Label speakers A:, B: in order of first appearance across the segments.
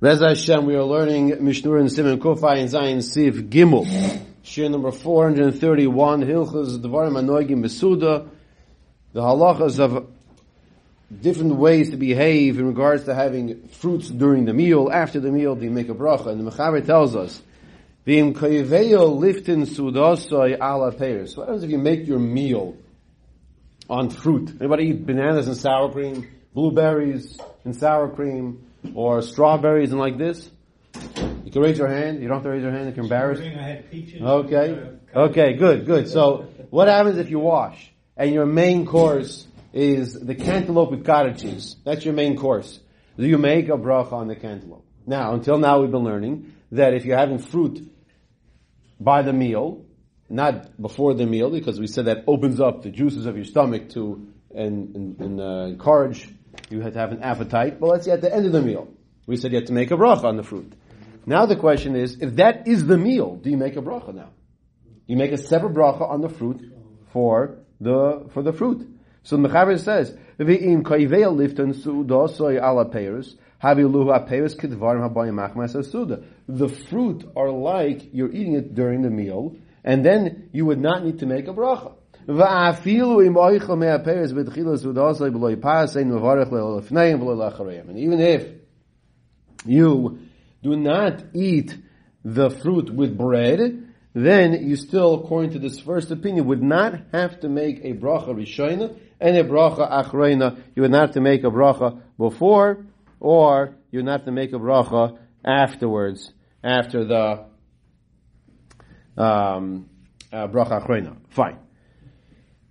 A: Rez Hashem, we are learning Mishnah Berurah Simon Kufay and Zayin Sif Gimel. Shir number 431, Hilchas Devarim Anoigim Besuda. The halachas of different ways to behave in regards to having fruits during the meal, after the meal, do make a bracha? And the Mechaber tells us, V'im koiveyo liftin sudosoi ala peirs. What happens if you make your meal on fruit? Anybody eat bananas and sour cream, blueberries and sour cream, or strawberries and like this? You can raise your hand. You don't have to raise your hand if you're embarrassed. Okay. Okay, good, good. So, what happens if you wash and your main course is the cantaloupe with cottage cheese? That's your main course. Do you make a bracha on the cantaloupe? Now, until now we've been learning that if you're having fruit by the meal, not before the meal, because we said that opens up the juices of your stomach to and, and, and uh, encourage you had to have an appetite. But let's say at the end of the meal, we said you have to make a bracha on the fruit. Now the question is, if that is the meal, do you make a bracha now? You make a separate bracha on the fruit for the for the fruit. So the Mechaber says, "V'im kaiveil lifton suudosoy ala peiros kedvarim habayim machmas suda." The fruit are like you're eating it during the meal, and then you would not need to make a bracha. And even if you do not eat the fruit with bread, then you still, according to this first opinion, would not have to make a bracha rishona and a bracha achreina. You would not have to make a bracha before, or you would not have to make a bracha afterwards, after the um, uh, bracha achreina. Fine.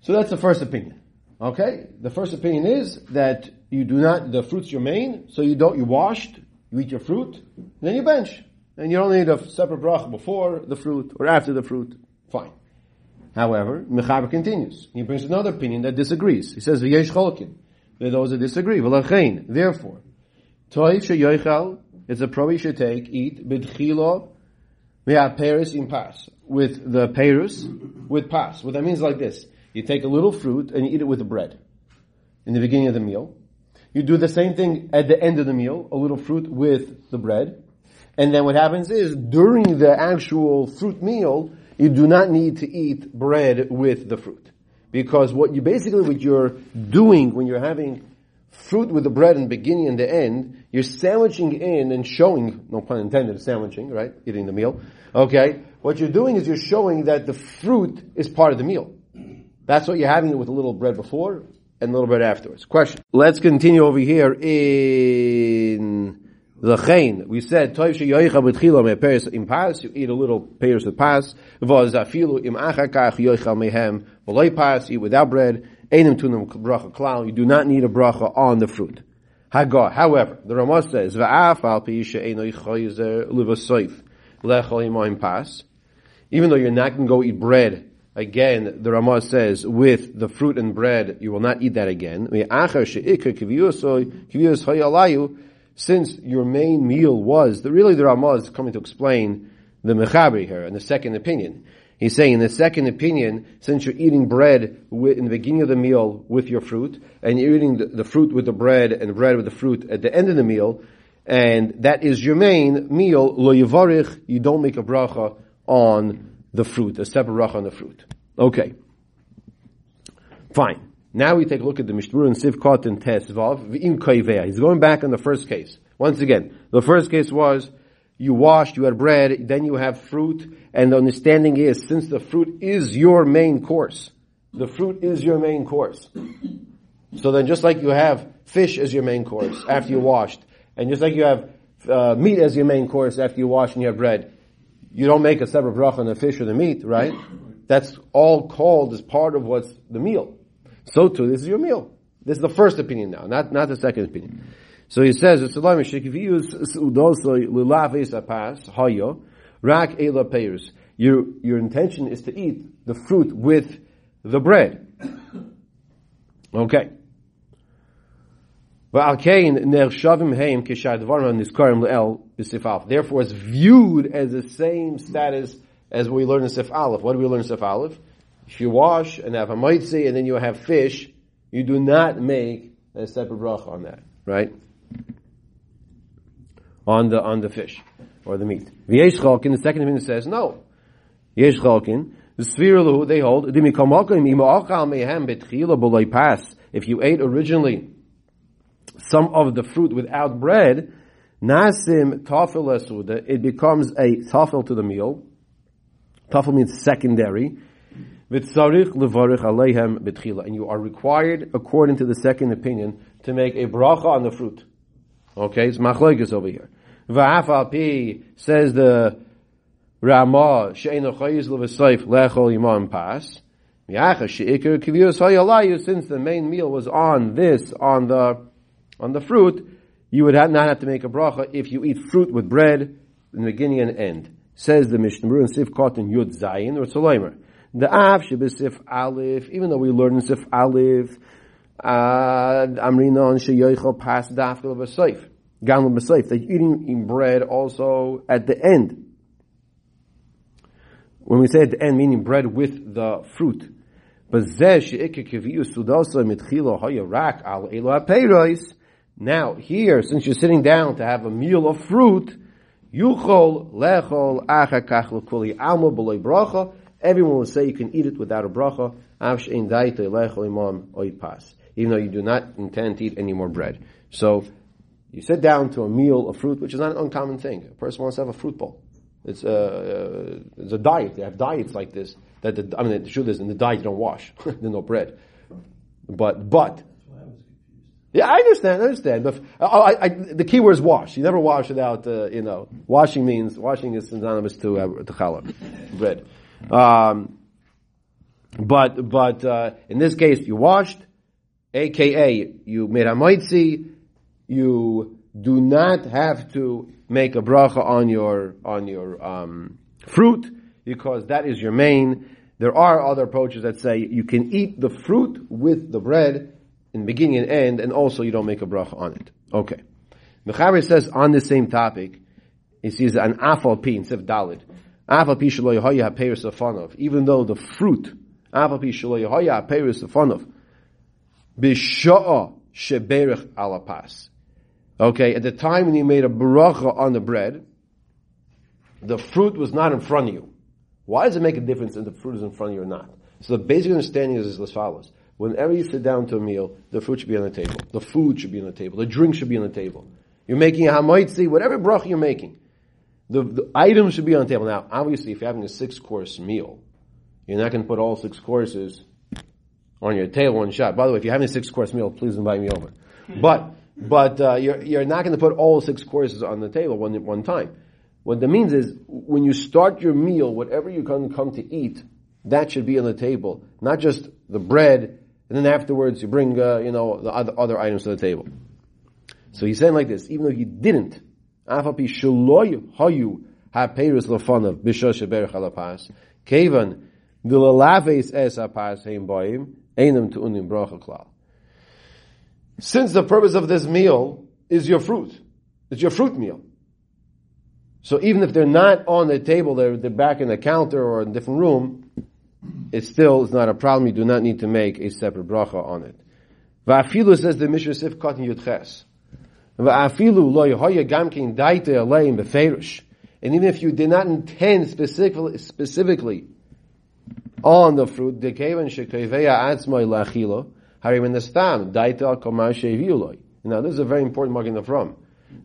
A: So that's the first opinion. Okay? The first opinion is that you do not, the fruit's your main, so you don't, you washed, you eat your fruit, then you bench. And you don't need a separate bracha before the fruit or after the fruit. Fine. However, Mechaber continues. He brings another opinion that disagrees. He says, V'yesh cholokin. There are those that disagree. V'lachein. Therefore, toiv sheyoichal, it's a pro you should take, eat, b'dchilo, me'ah peris in pas. With the perus, with pas. What that means like this. You take a little fruit and you eat it with the bread. In the beginning of the meal. You do the same thing at the end of the meal, a little fruit with the bread. And then what happens is, during the actual fruit meal, you do not need to eat bread with the fruit. Because what you basically, what you're doing when you're having fruit with the bread in the beginning and the end, you're sandwiching in and showing, no pun intended, sandwiching, right? Eating the meal. Okay? What you're doing is you're showing that the fruit is part of the meal. That's what you're having it with a little bread before and a little bread afterwards. Question. Let's continue over here in L'chein, we said, Toiv sheyoicha b'tchila me'peres im pas, you eat a little pears with pas, v'oz afilu im achakach yoicha mehem v'loi pas, eat without bread, einim tunam bracha klal, you do not need a bracha on the fruit. Hagah, however, the Ramah says, v'af al pi she'enoi choyzer livasoif, lechol pas, even though you're not going to go eat bread again, the Ramah says, with the fruit and bread, you will not eat that again since your main meal was, the, really the Ramah is coming to explain the Mechaber here, and the second opinion. He's saying in the second opinion, since you're eating bread in the beginning of the meal with your fruit, and you're eating the, the, fruit with the bread and bread with the fruit at the end of the meal, and that is your main meal, lo you don't make a bracha on the fruit, a separate bracha on the fruit. Okay. Fine. Now we take a look at the Mishnah and Sivkot and Tesvav, V'im Koivea. He's going back on the first case. Once again, the first case was, you washed, you had bread, then you have fruit, and the understanding is, since the fruit is your main course, the fruit is your main course. So then just like you have fish as your main course after you washed, and just like you have uh, meat as your main course after you wash and you have bread, you don't make a separate bracha on the fish or the meat, right? That's all called as part of what's the meal. So too, this is your meal. This is the first opinion now, not, not the second opinion. So he says, if you use uh, hayo, rak ela peirs. Your, your intention is to eat the fruit with the bread. Okay. Therefore, it's viewed as the same status as we learn in Sif Aleph. What do we learn in Sif Aleph? If you wash and have a maitzi and then you have fish, you do not make a separate bracha on that, right? on the, on the fish or the meat. V'yesh chalkin, the second opinion says no. Yesh chalkin, the sviralu, they hold, if you ate originally some of the fruit without bread, nasim tafel it becomes a tafel to the meal. Tafel means secondary. And you are required, according to the second opinion, to make a bracha on the fruit. Okay, it's machloikis over here. Va'afal pi says the Ramah she'enu chayiz lev'seif lechol imam pas. Since the main meal was on this, on the, on the fruit, you would not have to make a bracha if you eat fruit with bread in the beginning and end. Says the Mishnah in Sif Katan Yud Zayin or Tzolaimer. The Av Sif Aleph, even though we learn in Sif Aleph, uh, Amrina on Sheyoichel pas Dafkel B'Seif. Gamla B'Seif. They're eating in bread also at the end. When we say at the end, meaning bread with the fruit. Now, here, since you're sitting down to have a meal of fruit, yuchol lechol achakach l'kuli alma b'loy bracha, everyone will say you can eat it without a bracha, lechol imam pas, even though you do not intend to eat any more bread. So, you sit down to a meal of fruit, which is not an uncommon thing. A person wants to have a fruit bowl. It's a, uh, it's a diet. They have diets like this that the, I mean, the truth is, in the diet you don't wash. There's no bread. But, but, yeah, I understand, I understand. But I, I, the key word is wash. You never wash without, uh, you know, washing means, washing is synonymous to, uh, to challah, bread. Um, but, but, uh, in this case, you washed, aka, you made a moitzi, you do not have to make a bracha on your, on your, um, fruit, because that is your main. There are other approaches that say you can eat the fruit with the bread in beginning and end, and also you don't make a bracha on it. Okay. Mechaber says on the same topic, he sees an afal pi instead of dalid. Afal pi shelo yehoya haperis afanov. Even though the fruit, afal pi shelo yehoya haperis afanov, bisha'a sheberich alapas. Okay, at the time when you made a bracha on the bread, the fruit was not in front of you. Why does it make a difference if the fruit is in front of you or not? So the basic understanding is as follows. Whenever you sit down to a meal, the fruit should be on the table. The food should be on the table. The drink should be on the table. You're making a hamaitzi, whatever bracha you're making. The, the items should be on the table. Now, obviously, if you're having a six course meal, you're not going to put all six courses on your table one shot. By the way, if you're having a six course meal, please invite me over. But, but, uh, you're, you're not going to put all six courses on the table one, one time. What that means is, when you start your meal, whatever you can come to eat, that should be on the table. Not just the bread, and then afterwards you bring, uh, you know, the other, other items to the table. So he's saying like this, even though he didn't, afapi shaloy hayu v'lalaves es apas heim boim, einam tu'unim bracha klal. Since the purpose of this meal is your fruit, it's your fruit meal. So even if they're not on the table, they're, they're back in the counter or in a different room, it still is not a problem. You do not need to make a separate bracha on it. Va'afilu says the Mishnah Sif Katan Yudches. Va'afilu lo yehoya gamkin daite aleim beferish. And even if you did not intend specifically, specifically on the fruit, the kevan shekoiveya atzmai lachilo, harim in the stam, daite al komar Now this is a very important mark in the from.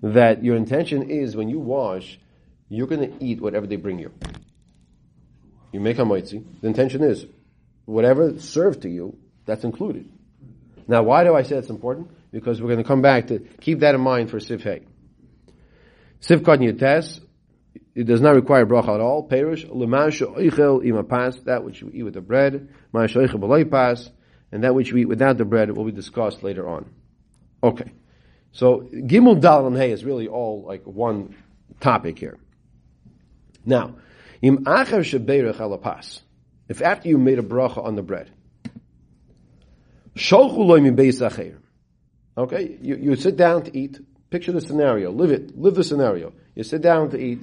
A: That your intention is when you wash, you're going to eat whatever they bring you. You make a moitzi. The intention is, whatever served to you, that's included. Now, why do I say that's important? Because we're going to come back to keep that in mind for Sif Sifkat Yates, it does not require bracha at all. Perish, lemasha oichel imapas, that which you eat with the bread, masha oichel pas, and that which you eat without the bread will be discussed later on. Okay. So, Gimel Dal Hay is really all like one topic here. Now, im acher if after you made a bracha on the bread, Okay, you, you sit down to eat. Picture the scenario. Live it. Live the scenario. You sit down to eat.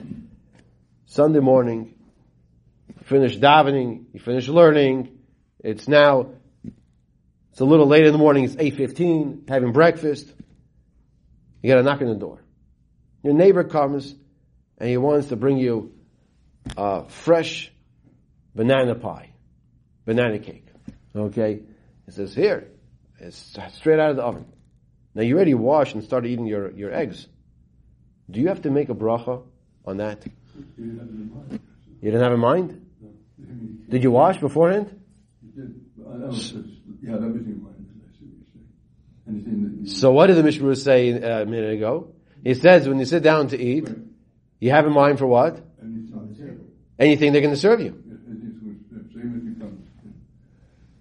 A: Sunday morning. Finish davening. You finish learning. It's now. It's a little late in the morning. It's eight fifteen. Having breakfast. You got a knock on the door. Your neighbor comes and he wants to bring you a fresh banana pie, banana cake. Okay? it says, here, it's straight out of the oven. Now you already washed and started eating your, your eggs. Do you have to make a bracha on that? You didn't have in mind? Did you wash beforehand? So what did the Mishnah Berurah say uh, a minute ago? He says when you sit down to eat, you have in mind for what? Anything they're going to serve you.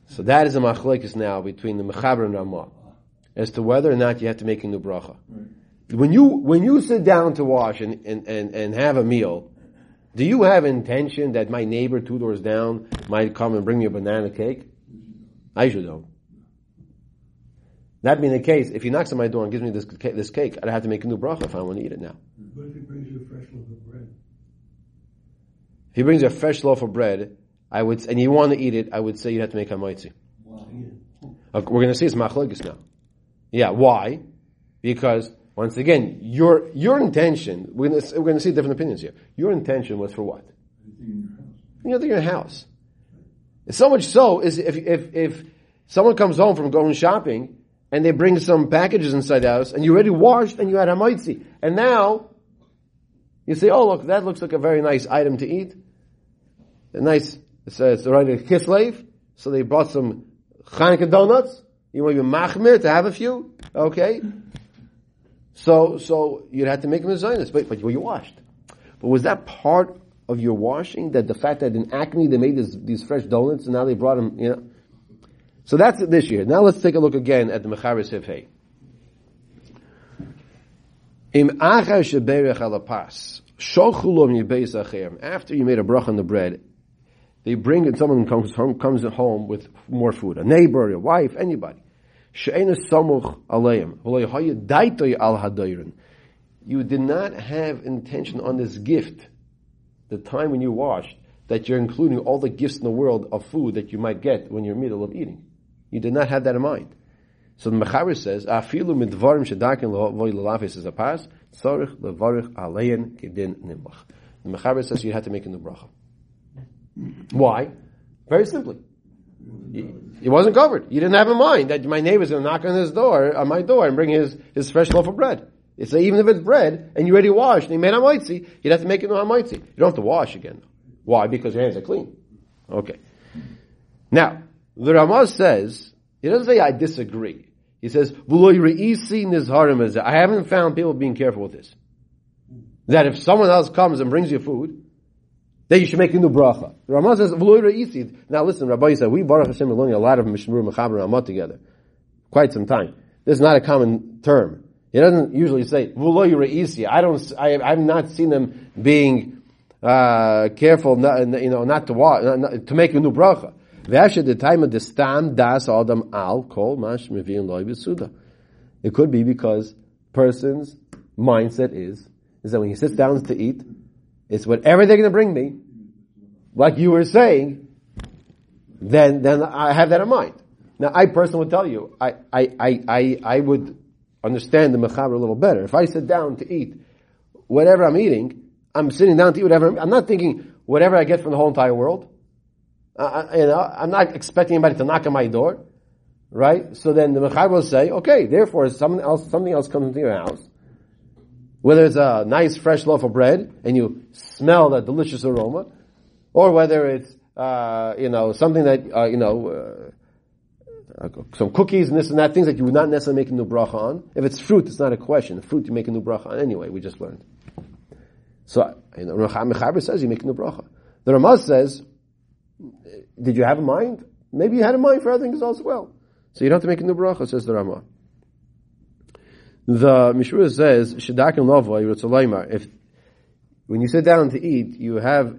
A: So that is a machlekes now between the Mechaber and Ramah as to whether or not you have to make a new bracha. When you when you sit down to wash and, and, and, and have a meal, do you have intention that my neighbor two doors down might come and bring me a banana cake? I should don't. That being the case, if he knocks on my door and gives me this, this cake, I'd have to make a new bracha if I want to eat it now.
B: What if he brings you a fresh loaf of bread?
A: If he brings you a fresh loaf of bread, I would, and you want to eat it, I would say you'd have to make a mitzi.
B: Why?
A: We're going to see it's machlokes now. Yeah, why? Because once again, your your intention. We're going, to, we're going to see different opinions here. Your intention was for what?
B: Anything
A: in your house. So much so is if if if someone comes home from going shopping and they bring some packages inside the house and you already washed and you had a mitzi and now you say, oh look, that looks like a very nice item to eat. A nice, it's, it's already a kislev. So they brought some Chanukah donuts. You want your machmir to have a few? Okay. So, so you'd have to make them a mezonos, but, but you washed. But was that part of your washing? That the fact that in Acme they made this, these fresh donuts and now they brought them, you know? So that's it this year. Now let's take a look again at the Mecharis Hefei. After you made a brach on the bread, they bring it, someone comes home, comes home with more food. A neighbor, a wife, anybody. You did not have intention on this gift, the time when you washed, that you're including all the gifts in the world of food that you might get when you're in the middle of eating. You did not have that in mind. So the Mechaber says, "Afilu midvarim shedakin loy lalafis is a pas tzarich levarich alein kedin nimlach." The Mechaber says you had to make a new bracha. Why? Very simply, it wasn't covered. You didn't have in mind that my neighbor's going to knock on his door, on my door, and bring his his fresh loaf of bread. It's like, even if it's bread and you already washed and you made a mitzi, you'd have to make it a mitzi. You don't have to wash again. Why? Because your hands are clean. Okay. Now, the Ramah says, he doesn't say I disagree. He says, I haven't found people being careful with this. That if someone else comes and brings you food, then you should make a new bracha. The Ramah says, Now listen, Rabbi said, we Baruch Hashem learning a lot of Mishnah Berurah, Mechaber, Ramah together. Quite some time. This is not a common term. He doesn't usually say, I don't, I, I've not seen them being, uh, careful, not, you know, not to walk, not, to make a new bracha. The time of the stam das adam al kol mash mevin loy b'suda. It could be because person's mindset is, is that when he sits down to eat, it's whatever they're going to bring me, like you were saying, then, then I have that in mind. Now, I personally would tell you, I, I, I, I, I would understand the mechaber a little better. If I sit down to eat whatever I'm eating, I'm sitting down to eat whatever, I'm not thinking whatever I get from the whole entire world. Uh, you know, I'm not expecting anybody to knock on my door, right? So then the mechaber will say, okay, therefore something else, something else comes into your house. Whether it's a nice fresh loaf of bread and you smell that delicious aroma, or whether it's uh, you know something that uh, you know uh, uh, some cookies and this and that things that you would not necessarily make a new bracha on. If it's fruit, it's not a question. The fruit you make a new bracha on anyway. We just learned. So you know, Mechaber says you make a new bracha. The Ramah says, did you have a mind? Maybe you had a mind for other things as well. So you don't have to make a new bracha, says the Ramah. The Mishnah says, Lova, Yerushalayimar, if, when you sit down to eat, you have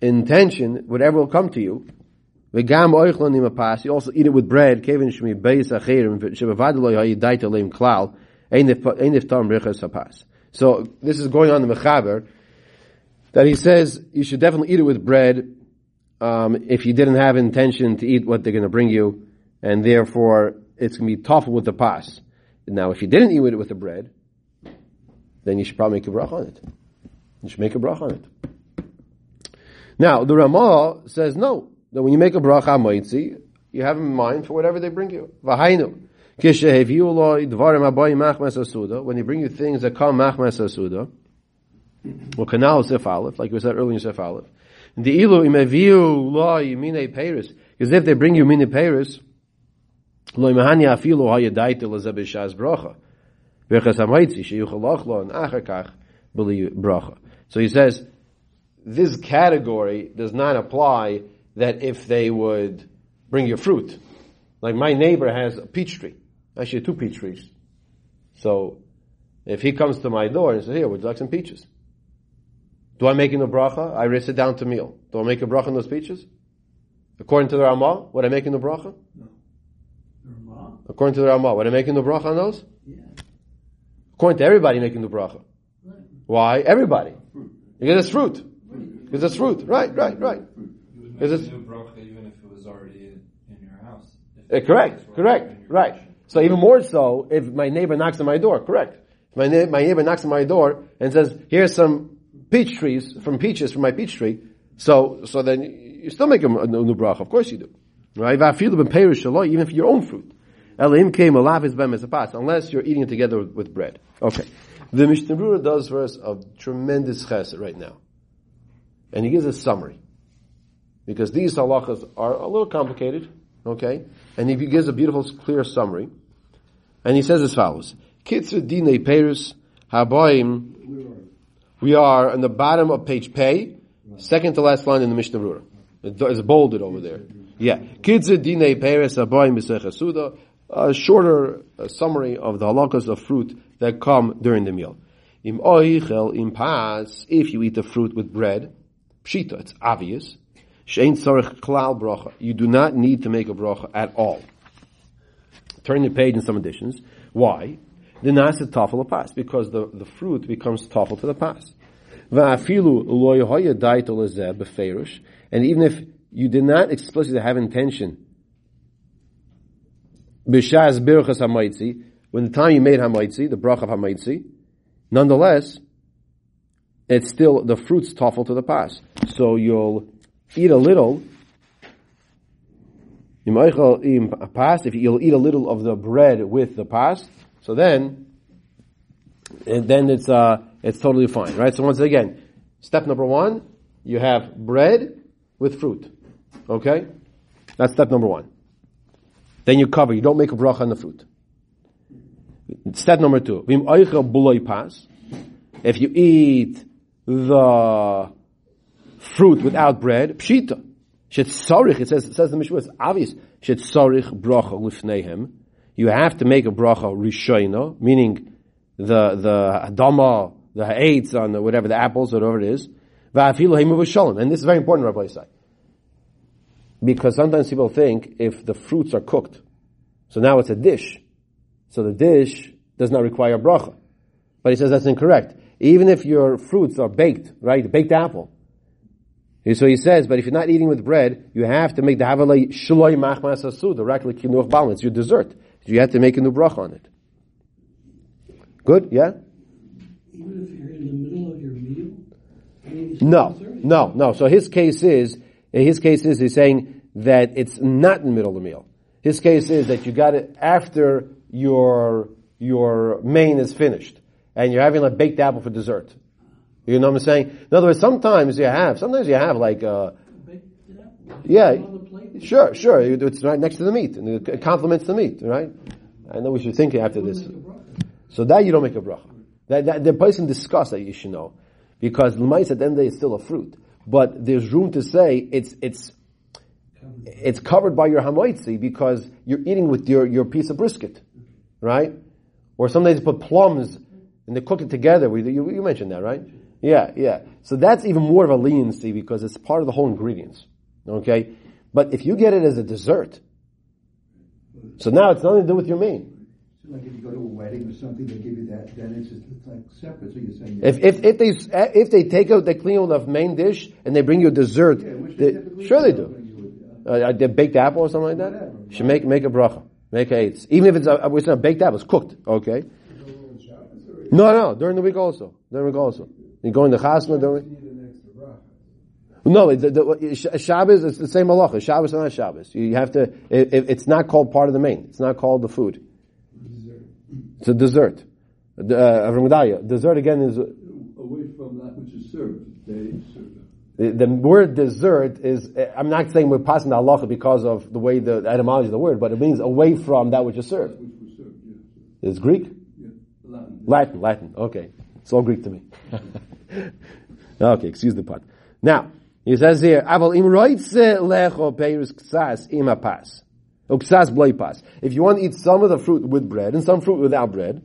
A: intention, whatever will come to you, you also eat it with bread. So, this is going on in the Mechaber, that he says you should definitely eat it with bread, um, if you didn't have intention to eat what they're going to bring you, and therefore it's going to be tough with the pas. Now, if you didn't eat it with the bread, then you should probably make a bracha on it. You should make a bracha on it. Now, the Ramah says no, that when you make a bracha moitzi, you have in mind for whatever they bring you. V'hainu. When they bring you things that come machmas asuda, or canal sef aleph, like we said earlier in sef aleph, the ilu imeviu lo yimine peiris, because if they bring you mine peiris, lo imahani afilu hayadaita lezebishaz bracha. V'chas hamaitzi sheyuchalach lo and achar beli bracha. So he says, this category does not apply that if they would bring you fruit. Like my neighbor has a peach tree. Actually two peach trees. So, if he comes to my door and says, here, would you like some peaches? Do I make him a bracha? I raise it down to meal. Do I make a bracha on those peaches? According to the Ramah, would I make him a bracha?
B: No. The Ramah?
A: According to the Ramah, would I make him a bracha on those?
B: Yeah.
A: According to everybody making the bracha.
B: Right.
A: Why? Everybody.
B: Fruit.
A: Because it's fruit. Because it's fruit. Right, right, right.
C: You would
A: Is
C: make
A: it-
C: a new bracha even if it was already in, in your house.
A: Uh, correct, correct, right.
C: kitchen.
A: So even more so, if my neighbor knocks on my door, correct. If my, na- my neighbor knocks on my door and says, here's some peach trees, from peaches from my peach tree, so, so then you still make a, new bracha, of course you do. Right? Even for your own fruit. Unless you're eating it together with, bread. Okay. The Mishnah Berurah does us a tremendous chesed right now. And he gives a summary. Because these halachas are a little complicated, okay? And he gives a beautiful, clear summary. And he says as follows. Kitzur dine perus habayim. We are on the bottom of page pay, second to last line in the Mishnah Berurah. It's bolded over there. Yeah. Kitzur dine perus habayim b'sech suda. A shorter summary of the halachas of fruit that come during the meal. Im oichel im pas, if you eat the fruit with bread, pshita, it's obvious. Shein tzarech klal bracha. You do not need to make a bracha at all. Turn the page in some editions. Why? The nasa tafel pas because the, the fruit becomes tafel to the pas. Va'afilu daita lezeh. And even if you did not explicitly have intention, birchas hamaitzi, when the time you made hamaitzi, the bracha of hamaitzi, nonetheless, it's still the fruit's tafel to the pas. So you'll eat a little. If you'll eat a little of the bread with the pas, so then, and then it's uh, it's totally fine, right? So once again, step number one, you have bread with fruit, okay? That's step number one. Then you cover. You don't make a bracha on the fruit. Step number two. If you eat the fruit without bread, pshita. It says, it says the Mishnah, it's obvious. Shet sarich bracha lifneihem. You have to make a bracha rishoina, meaning the, the adama, the ha'etz on the, whatever, the apples, whatever it is. And this is very important, Rabbi Isai. Because sometimes people think if the fruits are cooked, so now it's a dish, so the dish does not require a bracha. But he says that's incorrect. Even if your fruits are baked, right, baked apple. So he says, but if you're not eating with bread, you have to make the havalei shloi machmas asud, the rakli kinuach balance, your dessert. You have to make a new bracha on it. Good, yeah?
B: Even if you're in the middle of your meal? I mean,
A: No, no, no. So his case is, his case is, he's saying that it's not in the middle of the meal. His case is that you got it after your, your main is finished. And you're having a baked apple for dessert. You know what I'm saying? In other words, sometimes you have, sometimes you have like, uh,
B: Baked up.
A: Yeah.
B: On the plate?
A: sure, sure, it's right next to the meat, and it complements the meat, right? I know we should think after this.
B: Make a bracha.
A: So that you don't make a bracha. That, that the person discussed that you should know, because l'mais at the end of the day is still a fruit, but there's room to say it's it's it's covered by your hamoitzi because you're eating with your your piece of brisket, right? Or sometimes they put plums and they cook it together. You, you mentioned that, right? Yeah, yeah. So that's even more of a leniency because it's part of the whole ingredients. Okay, but if you get it as a dessert, so now it's nothing to do with your main.
D: So like if you go to a wedding or something, they give you that, then it's just it's like separate. So you're saying
A: If, if, if they, if they take out, the clean out the main dish and they bring you a dessert,
D: yeah,
A: they-
D: they
A: sure they
D: do
A: do.
D: when you would, uh,
A: Uh, the baked apple or something like that?
D: Whatever.
A: Should make, make a bracha. Make a eitz. Even if it's a, it's not baked apple, it's cooked, okay? No, no, during the week also. During the week also. You go in the chasna during. No, the, the, Shabbos is the same halacha. Shabbos not Shabbos. You have to. It, it, it's not called part of the main. It's not called the food. Dessert. It's a dessert. The, Uh, dessert again is
D: Away from that which is served, they serve
A: the, the word dessert is. I'm not saying we're passing the halacha because of the way the etymology of the word, but it means away from that which is served.
D: Which served, yeah.
A: It's Greek.
D: yeah. Latin.
A: Latin, Latin. Okay. It's all Greek to me. okay, excuse the pun. Now, he says here, Aval im roitze lecho peirus ksas ima pas. Uksas oh, bloi pas. If you want to eat some of the fruit with bread and some fruit without bread,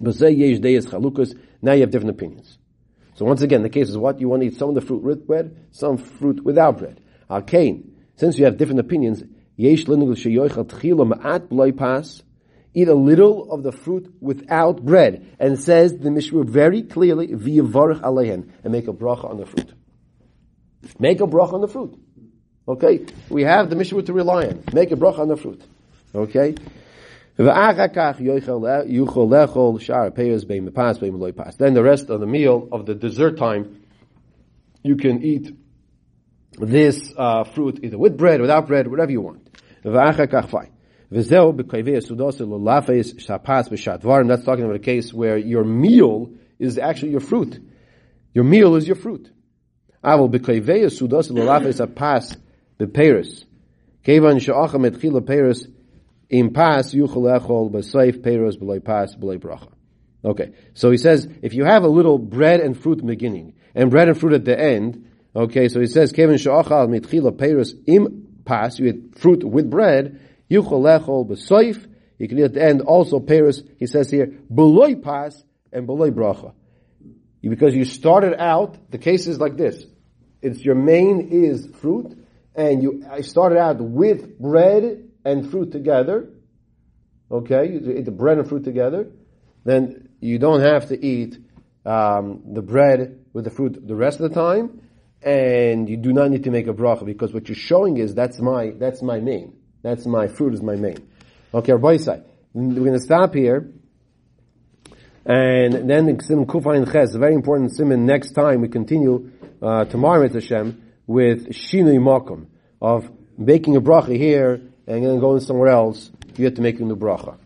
A: but say yesh deyes chalukas, now you have different opinions. So once again, the case is what? You want to eat some of the fruit with bread, some fruit without bread. Arcane. Since you have different opinions, yesh linugul sheyoichal tchila ma'at bloi pas, eat a little of the fruit without bread. And says the Mishnah very clearly, v'yavarech aleihen, and make a bracha on the fruit. Make a bracha on the fruit. Okay? We have the Mishnah to rely on. Make a bracha on the fruit. Okay? Then the rest of the meal of the dessert time, you can eat this uh, fruit either with bread, without bread, whatever you want. That's talking about a case where your meal is actually your fruit. Your meal is your fruit. Avol b'koivei sudos lolafes apas b'peres. Kevan she'acha metchila peres im pas yuchol echol b'seif peres b'loy pas b'loy bracha. Okay, so he says if you have a little bread and fruit in beginning and bread and fruit at the end, okay, so he says kevan she'achal mitchila peres im pas, you eat fruit with bread, yuchol echol b'seif. You can eat at the end also peres. He says here b'loy pas and b'loy bracha. Because you started out, the case is like this. It's your main is fruit, and you I started out with bread and fruit together. Okay, you eat the bread and fruit together. Then you don't have to eat um, the bread with the fruit the rest of the time, and you do not need to make a bracha because what you're showing is that's my that's my main. That's my fruit is my main. Okay, Rabbi side. We're going to stop here. And then in Sim Kufayin Ches, very important simon. Next time we continue uh, tomorrow with Hashem with Shinui Makom of making a bracha here and then going somewhere else. You have to make a new bracha.